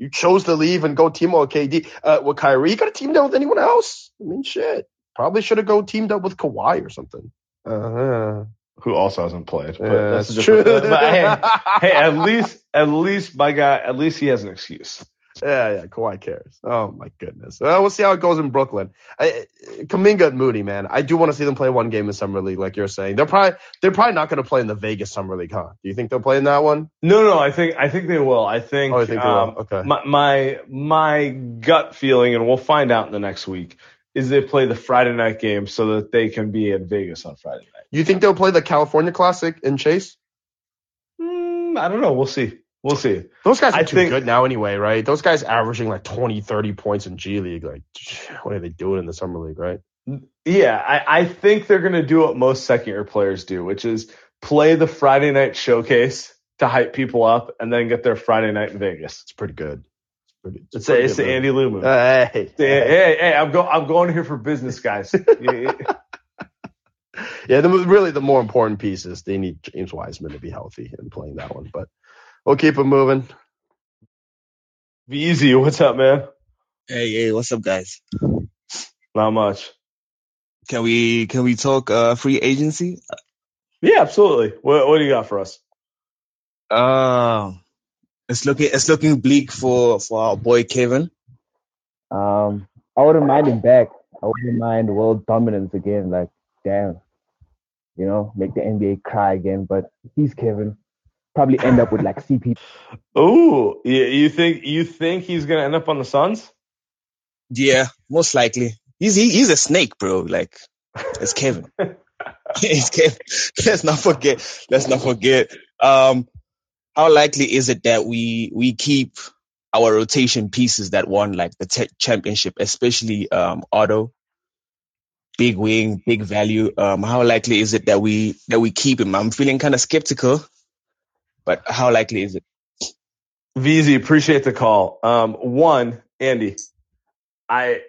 you chose to leave and go team up with KD. Uh, with Kyrie, you could have teamed up with anyone else. I mean, shit, probably should have go teamed up with Kawhi or something. Uh-huh. who also hasn't played. But Yeah, that's that's true. but hey, hey, at [laughs] least at least my guy, at least he has an excuse. Yeah, yeah, Kawhi cares. Oh my goodness. Well, we'll see how it goes in Brooklyn. I, Kuminga and Moody, man. I do want to see them play one game in summer league, like you're saying. They're probably they're probably not going to play in the Vegas summer league, huh? Do you think they'll play in that one? No, no, I think I think they will. I think, Oh, I think they will. um, Okay. my, my my gut feeling, and we'll find out in the next week, is they play the Friday night game so that they can be in Vegas on Friday night. You think they'll play the California Classic in Chase? Mm, I don't know. We'll see. We'll see. Those guys are I too think- good now anyway, right? Those guys averaging like 20, 30 points in G League. Like, [sniffs] what are they doing in the summer league, right? Yeah, I, I think they're going to do what most second year players do, which is play the Friday night showcase to hype people up, and then get their Friday night in Vegas. It's pretty good. It's pretty. It's, pretty it's good the. Andy Liu move. Uh, hey, the- hey, hey, I'm going. I'm going here for business, guys. [laughs] Yeah, Yeah, the, really the more important piece is they need James Wiseman to be healthy and playing that one. But we'll keep it moving. Be easy. What's up, man? Hey, hey, what's up, guys? Not much. Can we can we talk uh free agency? Yeah, absolutely. What, what do you got for us? Uh, it's looking it's looking bleak for for our boy Kevin. Um, I wouldn't mind him back. I wouldn't mind world dominance again. Like, damn, you know, make the NBA cry again. But he's Kevin. Probably end up with like CP. [laughs] Oh, you, you think you think he's gonna end up on the Suns? Yeah, most likely. He's he, he's a snake, bro. Like, it's Kevin. [laughs] [laughs] it's Kevin. Let's not forget. Let's not forget. Um, how likely is it that we we keep our rotation pieces that won like the te- championship, especially um Otto, big wing, big value. Um, how likely is it that we that we keep him? I'm feeling kind of skeptical, but how likely is it? VZ, appreciate the call. Um, one, Andy, I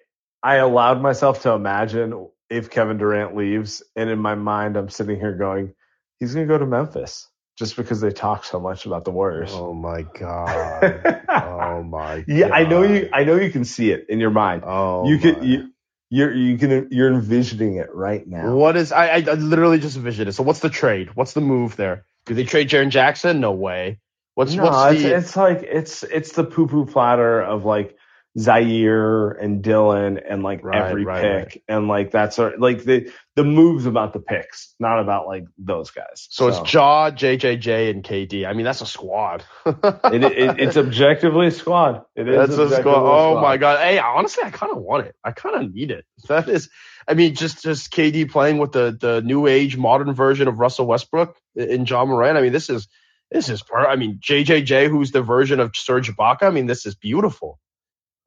I allowed myself to imagine if Kevin Durant leaves, and in my mind, I'm sitting here going, he's gonna go to Memphis just because they talk so much about the Warriors. Oh my god. [laughs] oh my. yeah, I know you. I know you can see it in your mind. Oh, you my. can. You, you're you can. You're envisioning it right now. What is? I, I I literally just envisioned it. So what's the trade? What's the move there? Do they trade Jaren Jackson? No way. What's no, what's it's, the? it's like it's it's the poo poo platter of like Ziaire and Dillon and like Right, every right, pick and like that's sort like the the moves about the picks, not about like those guys. so, it's Ja, JJJ, and KD. I mean, that's a squad. [laughs] it, it, it's objectively a squad. It is That's a squad. Oh squad. my god. Hey, honestly, I kind of want it. I kind of need it. That is, I mean, just just KD playing with the the new age modern version of Russell Westbrook in Ja Morant. I mean, this is this is. per- I mean, JJJ, who's the version of Serge Ibaka. I mean, this is beautiful.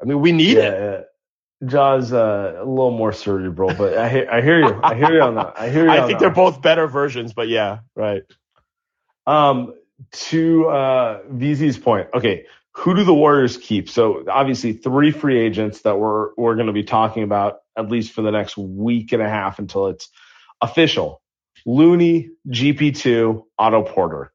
I mean, we need yeah, it. yeah. Ja's uh, a little more cerebral, but I hear, I hear you. I hear you on that. I hear [laughs] you. I think that. they're both better versions, but yeah, right. Um, to uh, VZ's point, okay, who do the Warriors keep? So obviously three free agents that we're we're going to be talking about at least for the next week and a half until it's official. Looney, GP2, Otto Porter.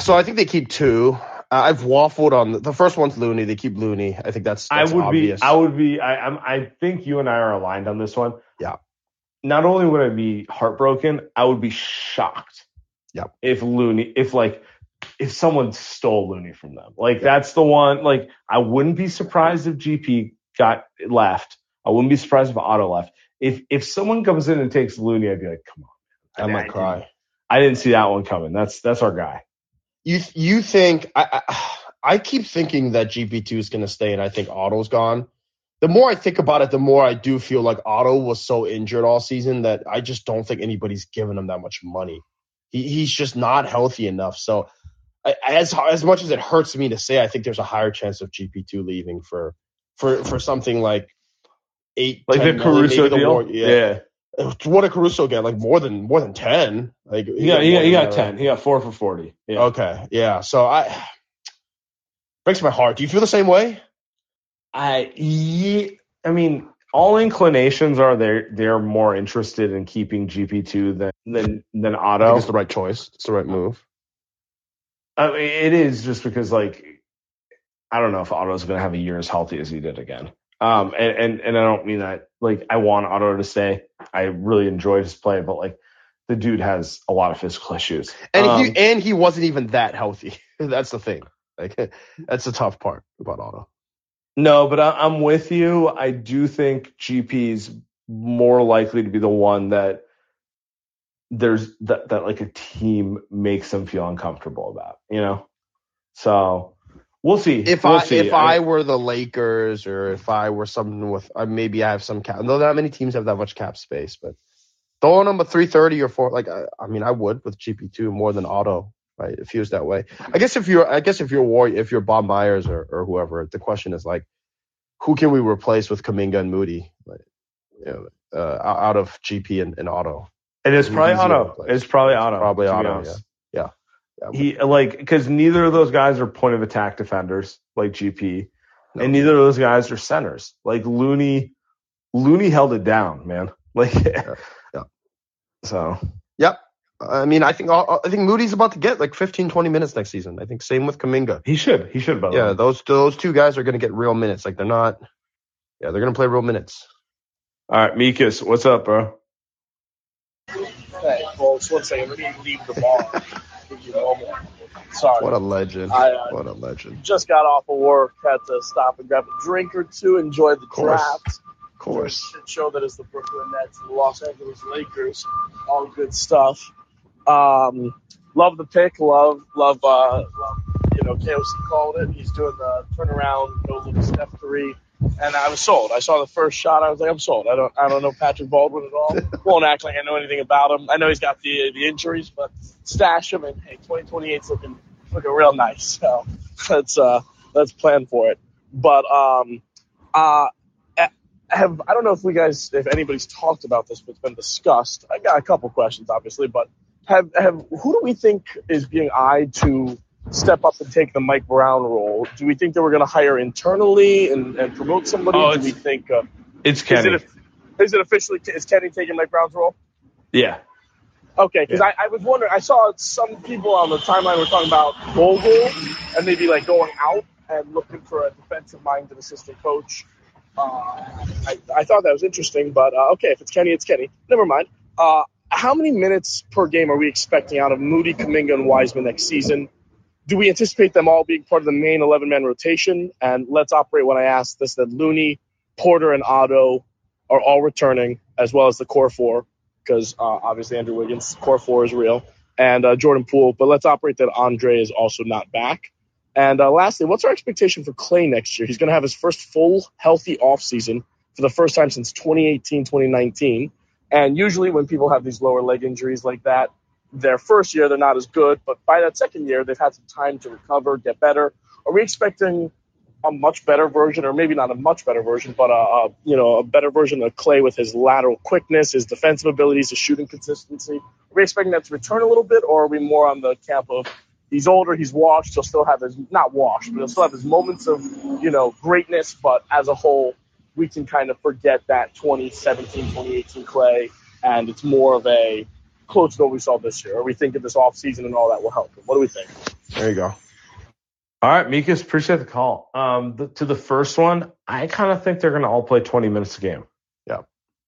So I think they keep two. Uh, I've waffled on the, the first one's Looney. They keep Looney. I think that's, I would obvious. be, I would be, I, I'm, I think you and I are aligned on this one. Yeah. Not only would I be heartbroken, I would be shocked. Yeah. If Looney, if like, if someone stole Looney from them, like that's the one. Like I wouldn't be surprised if GP got left. I wouldn't be surprised if Otto left. If if someone comes in and takes Looney, I'd be like, come on. I man. might didn't- cry. I didn't see that one coming. That's that's our guy. You you think I I, I keep thinking that GP two is going to stay, and I think Otto's gone. The more I think about it, the more I do feel like Otto was so injured all season that I just don't think anybody's giving him that much money. He he's just not healthy enough. So I, as as much as it hurts me to say, I think there's a higher chance of GP two leaving for for for something like eight Like 10 the million, Caruso maybe the deal. War- yeah. What did Caruso get? Like more than more than ten? Like He got he got, he got than that, ten. He got four for forty. Yeah. Okay, yeah. So I breaks my heart. Do you feel the same way? I ye, I mean, all inclinations are they're they're more interested in keeping GP two than than than I think Otto. it's the right choice. It's the right move. I mean, it is just because like I don't know if Otto's going to have a year as healthy as he did again. Um, and, and and I don't mean that like I want Otto to stay. I really enjoyed his play, but like the dude has a lot of physical issues. And Um, he and he wasn't even that healthy. [laughs] That's the thing. Like [laughs] that's the tough part about Otto. No, but I, I'm with you. I do think GP's more likely to be the one that there's that, that like a team makes them feel uncomfortable about, you know? So we'll see. If We'll I see. if I were the Lakers or if I were something with uh, maybe I have some cap. No, not many teams have that much cap space, but throwing him a three thirty or four, like I, I mean, I would with GP two more than Otto. right? If he was that way, I guess if you're, I guess if you're War, if you're Bob Myers or or whoever, the question is like, who can we replace with Kuminga and Moody, like, you know, uh, out of GP and, and Otto? It is probably Otto. It's probably Otto. Probably Otto, honest. yeah. Yeah. He like because neither of those guys are point of attack defenders like GP, No. and neither of those guys are centers. Like Looney, Looney held it down, man. [laughs] Like, yeah. so Yep. I mean, I think I think Moody's about to get like 15, 20 minutes next season. I think same with Kuminga. he should. He should. By Yeah, way. those those two guys are going to get real minutes. Like they're not. Yeah, they're going to play real minutes. All right, Mikas, what's up, bro? Folks, one second. Let me leave the bar. Give you a moment. Sorry. What a legend. I, uh, What a legend. just got off of work. Had to stop and grab a drink or two. Enjoy the course. draft. Of course. Shit show that is the Brooklyn Nets and the Los Angeles Lakers. All good stuff. Um, love the pick. Love, love, uh, love, you know, KOC called it. He's doing the turnaround, no little step three. And I was sold. I saw the first shot. I was like, I'm sold. I don't, I don't know Patrick Baldwin at all. [laughs] Won't act like I know anything about him. I know he's got the the injuries, but stash him. And hey, 2028's looking looking real nice. So [laughs] let's uh let's plan for it. But um uh have I don't know if we guys if anybody's talked about this, but it's been discussed. I got a couple questions, obviously, but have have who do we think is being eyed to step up and take the Mike Brown role? Do we think that we're going to hire internally and, and promote somebody? Oh, do we think uh, It's is Kenny. it is it officially is Kenny taking Mike Brown's role? yeah. Okay, because I, I was wondering, I saw some people on the timeline were talking about Vogel and maybe like going out and looking for a defensive minded assistant coach. Uh, I, I thought that was interesting, but uh, okay, if it's Kenny, it's Kenny. Never mind. Uh, how many minutes per game are we expecting out of Moody, Kuminga, and Wiseman next season? Do we anticipate them all being part of the main 11 man rotation? And let's operate when I asked this that Looney, Porter, and Otto are all returning, as well as the core four because uh, obviously Andrew Wiggins core four is real, and uh, Jordan Poole. But let's operate that Andre is also not back. And uh, lastly, what's our expectation for Klay next year? He's going to have his first full healthy offseason for the first time since 2018, 2019. And usually, when people have these lower leg injuries like that, their first year they're not as good, but by that second year they've had some time to recover, get better. Are we expecting a much better version, or maybe not a much better version, but a, a you know a better version of Klay with his lateral quickness, his defensive abilities, his shooting consistency? Are we expecting that to return a little bit, or are we more on the camp of he's older, he's washed, he'll still have his not washed, but he'll still have his moments of you know greatness, but as a whole, we can kind of forget that 2017, 2018 Klay, and it's more of a close to what we saw this year. Or we think of this offseason and all that will help him. What do we think? There you go. All right, Mikas, appreciate the call. Um, the, to the first one, I kind of think they're going to all play 20 minutes a game. Yeah.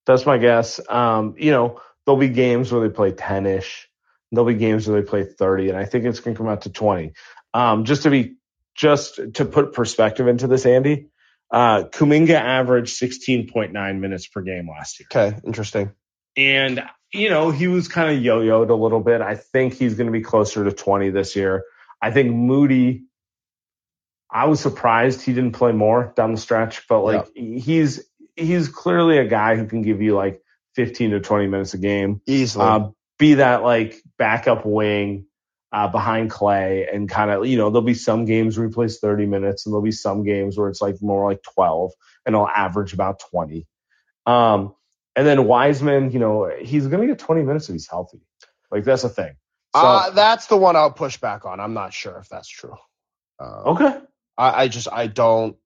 That's my guess. Um, you know, there'll be games where they play 10 ish. There'll be games where they play 30, and I think it's going to come out to 20. Um, just to be, just to put perspective into this, Andy, uh, Kuminga averaged 16.9 minutes per game last year. Okay, interesting. And, you know, he was kind of yo yoed a little bit. I think he's going to be closer to 20 this year. I think Moody, I was surprised he didn't play more down the stretch, but like yeah. he's, he's clearly a guy who can give you like 15 to 20 minutes a game. Easily. Uh, be that like backup wing uh, behind Klay and kind of, you know, there'll be some games where he plays 30 minutes and there'll be some games where it's like more like 12 and he'll average about 20. Um, and then Wiseman, you know, he's going to get 20 minutes if he's healthy. Like that's a thing. So, uh, that's the one I'll push back on. I'm not sure if that's true. Um, okay. I, I, just, I don't.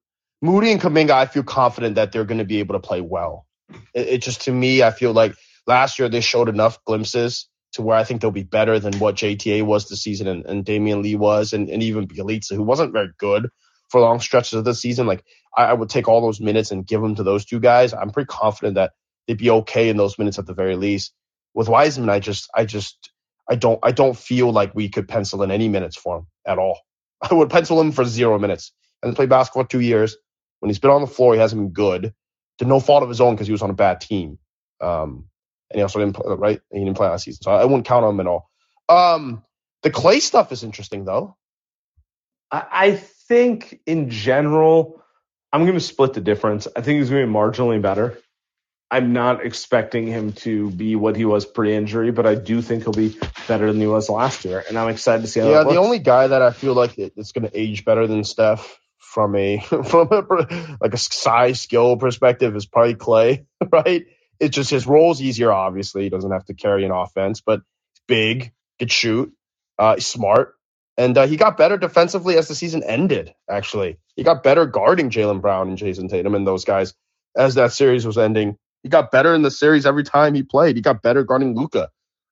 Moody and Kuminga, I feel confident that they're going to be able to play well. It, it just, to me, I feel like last year they showed enough glimpses to where I think they'll be better than what JTA was this season and, and Damion Lee was, and, and even Bjelica, who wasn't very good for long stretches of the season. Like I, I, would take all those minutes and give them to those two guys. I'm pretty confident that they'd be okay in those minutes at the very least. With Wiseman, I just, I just, I don't, I don't feel like we could pencil in any minutes for him at all. [laughs] I would pencil him for zero minutes. And played basketball two years. When he's been on the floor, he hasn't been good. To no fault of his own because he was on a bad team. Um, and he also didn't play, right? He didn't play last season, so I wouldn't count on him at all. Um, the Klay stuff is interesting though. I think in general, I'm going to split the difference. I think he's going to be marginally better. I'm not expecting him to be what he was pre-injury, but I do think he'll be better than he was last year, and I'm excited to see how. Yeah, the only guy that I feel like it's going to age better than Steph from a [laughs] from a, like a size skill perspective is probably Klay, [laughs] right? It's just his role's easier. Obviously, he doesn't have to carry an offense, but he's big, can shoot, uh, smart, and uh, he got better defensively as the season ended. Actually, he got better guarding Jaylen Brown and Jayson Tatum and those guys as that series was ending. He got better in the series every time he played. He got better guarding Luka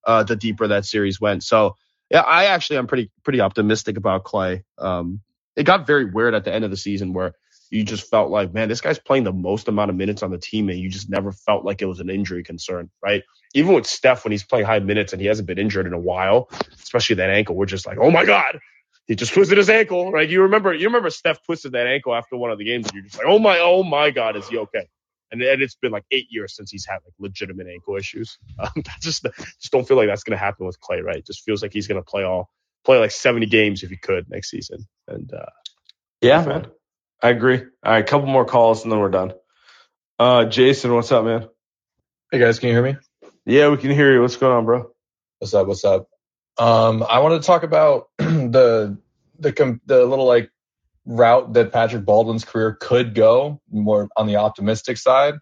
uh, the deeper that series went. So yeah, I actually am pretty pretty optimistic about Klay. Um, it got very weird at the end of the season where you just felt like, man, this guy's playing the most amount of minutes on the team, and you just never felt like it was an injury concern, right? Even with Steph, when he's playing high minutes and he hasn't been injured in a while, especially that ankle, we're just like, oh my god, he just twisted his ankle, right? You remember, you remember Steph twisted that ankle after one of the games, and you're just like, oh my, oh my god, is he okay? And, and it's been like eight years since he's had like legitimate ankle issues. [laughs] Um, just just don't feel like that's gonna happen with Klay, right? It just feels like he's gonna play all play like 70 games if he could next season, and uh, yeah, man. I agree. All right, a couple more calls and then we're done. Uh, Jason, what's up, man? Hey guys, can you hear me? Yeah, we can hear you. What's going on, bro? What's up? What's up? Um, I wanted to talk about [clears throat] the the the little like route that Patrick Baldwin's career could go, more on the optimistic side.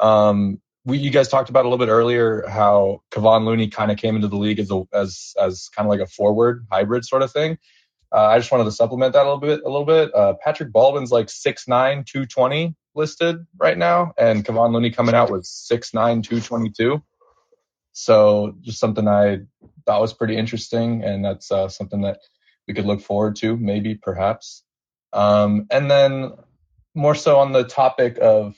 Um, we you guys talked about a little bit earlier how Kevon Looney kind of came into the league as a as as kind of like a forward hybrid sort of thing. Uh, I just wanted to supplement that a little bit. A little bit. Uh, Patrick Baldwin's like 6'9", 220 listed right now, and Kevon Looney coming out was 6'9", 222. So just something I thought was pretty interesting, and that's uh, something that we could look forward to, maybe, perhaps. Um, and then more so on the topic of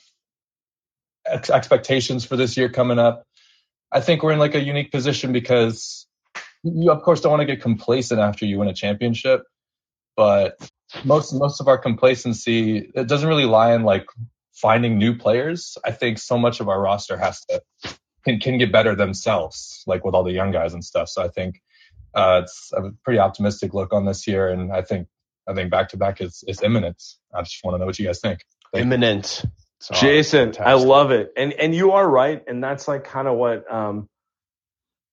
ex- expectations for this year coming up, I think we're in like a unique position because you of course don't want to get complacent after you win a championship, but most most of our complacency it doesn't really lie in like finding new players. I think so much of our roster has to can can get better themselves, like with all the young guys and stuff. So I think uh, it's a pretty optimistic look on this year, and I think I think back to back is is imminent. I just want to know what you guys think. Thank imminent. Jason, fantastic. I love it, and and you are right, and that's like kind of what um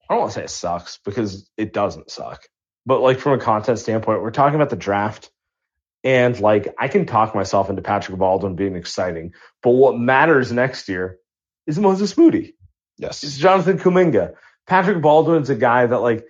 I don't want to say it sucks because it doesn't suck. But like from a content standpoint, we're talking about the draft And like I can talk myself into Patrick Baldwin being exciting, but what matters next year is Moses Moody. Yes. It's Jonathan Kuminga. Patrick Baldwin's a guy that like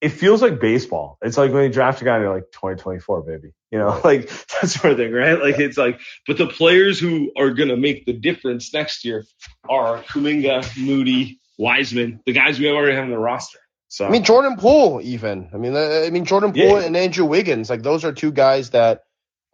it feels like baseball. It's like when you draft a guy and you're like 2024, baby. You know, [laughs] like that sort of thing, right? Like it's like, but the players who are gonna make the difference next year are Kuminga, Moody, Wiseman, the guys we already have in the roster. So I mean Jordan Poole, even. I mean, uh, I mean Jordan Poole Yeah. and Andrew Wiggins, like those are two guys that,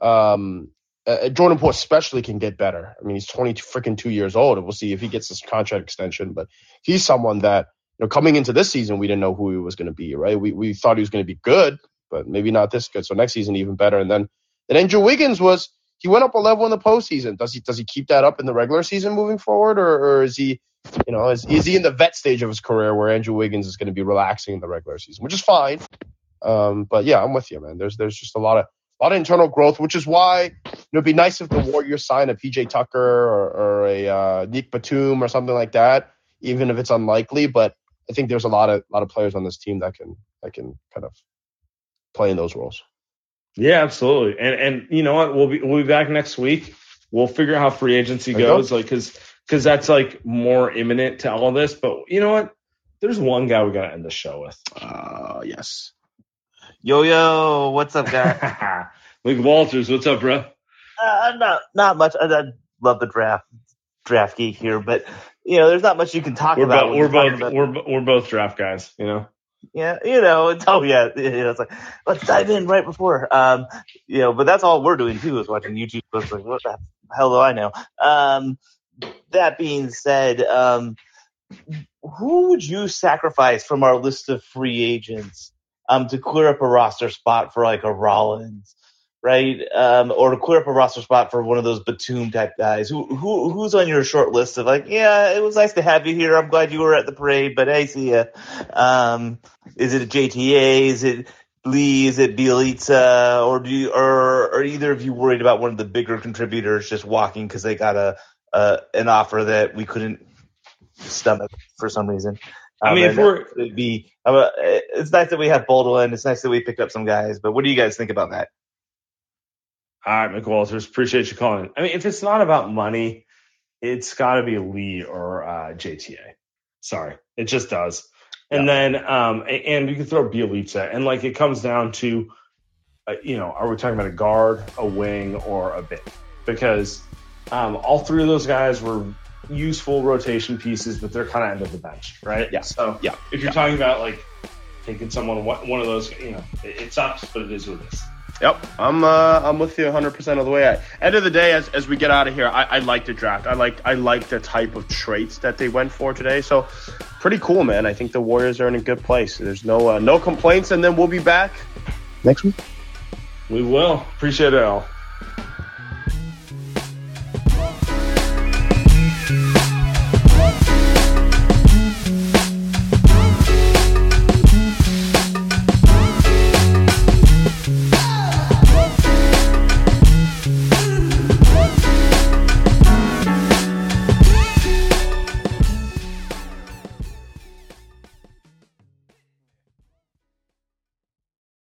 um, uh, Jordan Poole especially can get better. I mean, he's twenty freaking two years old, and we'll see if he gets this contract extension. But he's someone that know coming into this season, we didn't know who he was going to be. Right? We we thought he was going to be good, but maybe not this good. So next season even better. And then then Andrew Wiggins was he went up a level in the postseason. Does he does he keep that up in the regular season moving forward, or, or is he you know is is he in the vet stage of his career where Andrew Wiggins is going to be relaxing in the regular season, which is fine. Um, but yeah, I'm with you, man. There's there's just a lot of a lot of internal growth, which is why it'd be nice if the Warriors sign a PJ Tucker or, or a uh, Nick Batum or something like that, even if it's unlikely. But I think there's a lot of lot of players on this team that can that can kind of play in those roles. Yeah, absolutely. And and you know what? We'll be we'll be back next week. We'll figure out how free agency There you go. goes, like because because that's like more imminent to all this. But you know what? There's one guy we got to end the show with. Uh, yes. Yo yo, what's up, guys? [laughs] Luke Walters, what's up, bro? uh, not not much. I, I love the draft draft geek here, but you know, there's not much you can talk We're about. both we're both about- we're we're both draft guys. You know. yeah, you know, oh yeah, [laughs] you know, it's like let's dive in right before, um, you know, but that's all we're doing too is watching YouTube. It's like, what the hell do I know? Um, that being said, um, who would you sacrifice from our list of free agents um, to clear up a roster spot for like a Rollins, right? Um, or to clear up a roster spot for one of those Batum type guys. Who who who's on your short list of like, yeah, it was nice to have you here. I'm glad you were at the parade, but hey, see ya. Um, is it a JTA? Is it Lee? Is it Bjelica? Or do you, or are either of you worried about one of the bigger contributors just walking because they got a, a an offer that we couldn't stomach for some reason? I mean, Um, if we're- would be, uh, it's nice that we have Baldwin. It's nice that we picked up some guys. But what do you guys think about that? All right, Mick Walters, appreciate you calling. I mean, if it's not about money, it's got to be Lee or uh, JTA. Sorry, it just does. And then, um, and you can throw Bjelica, and like it comes down to, uh, you know, are we talking about a guard, a wing, or a bit? Because um, all three of those guys were useful rotation pieces, but they're kind of end of the bench, right? Yeah. So Yeah. if you're talking about like taking someone, one one of those, you know, it, it sucks, but it is what it is. Yep, I'm uh, I'm with you 100 percent of the way. At end of the day, as, as we get out of here, I, I like the draft. I like I like the type of traits that they went for today. So pretty cool, man. I think the Warriors are in a good place. There's no uh, no complaints, and then we'll be back next week. We will appreciate it all.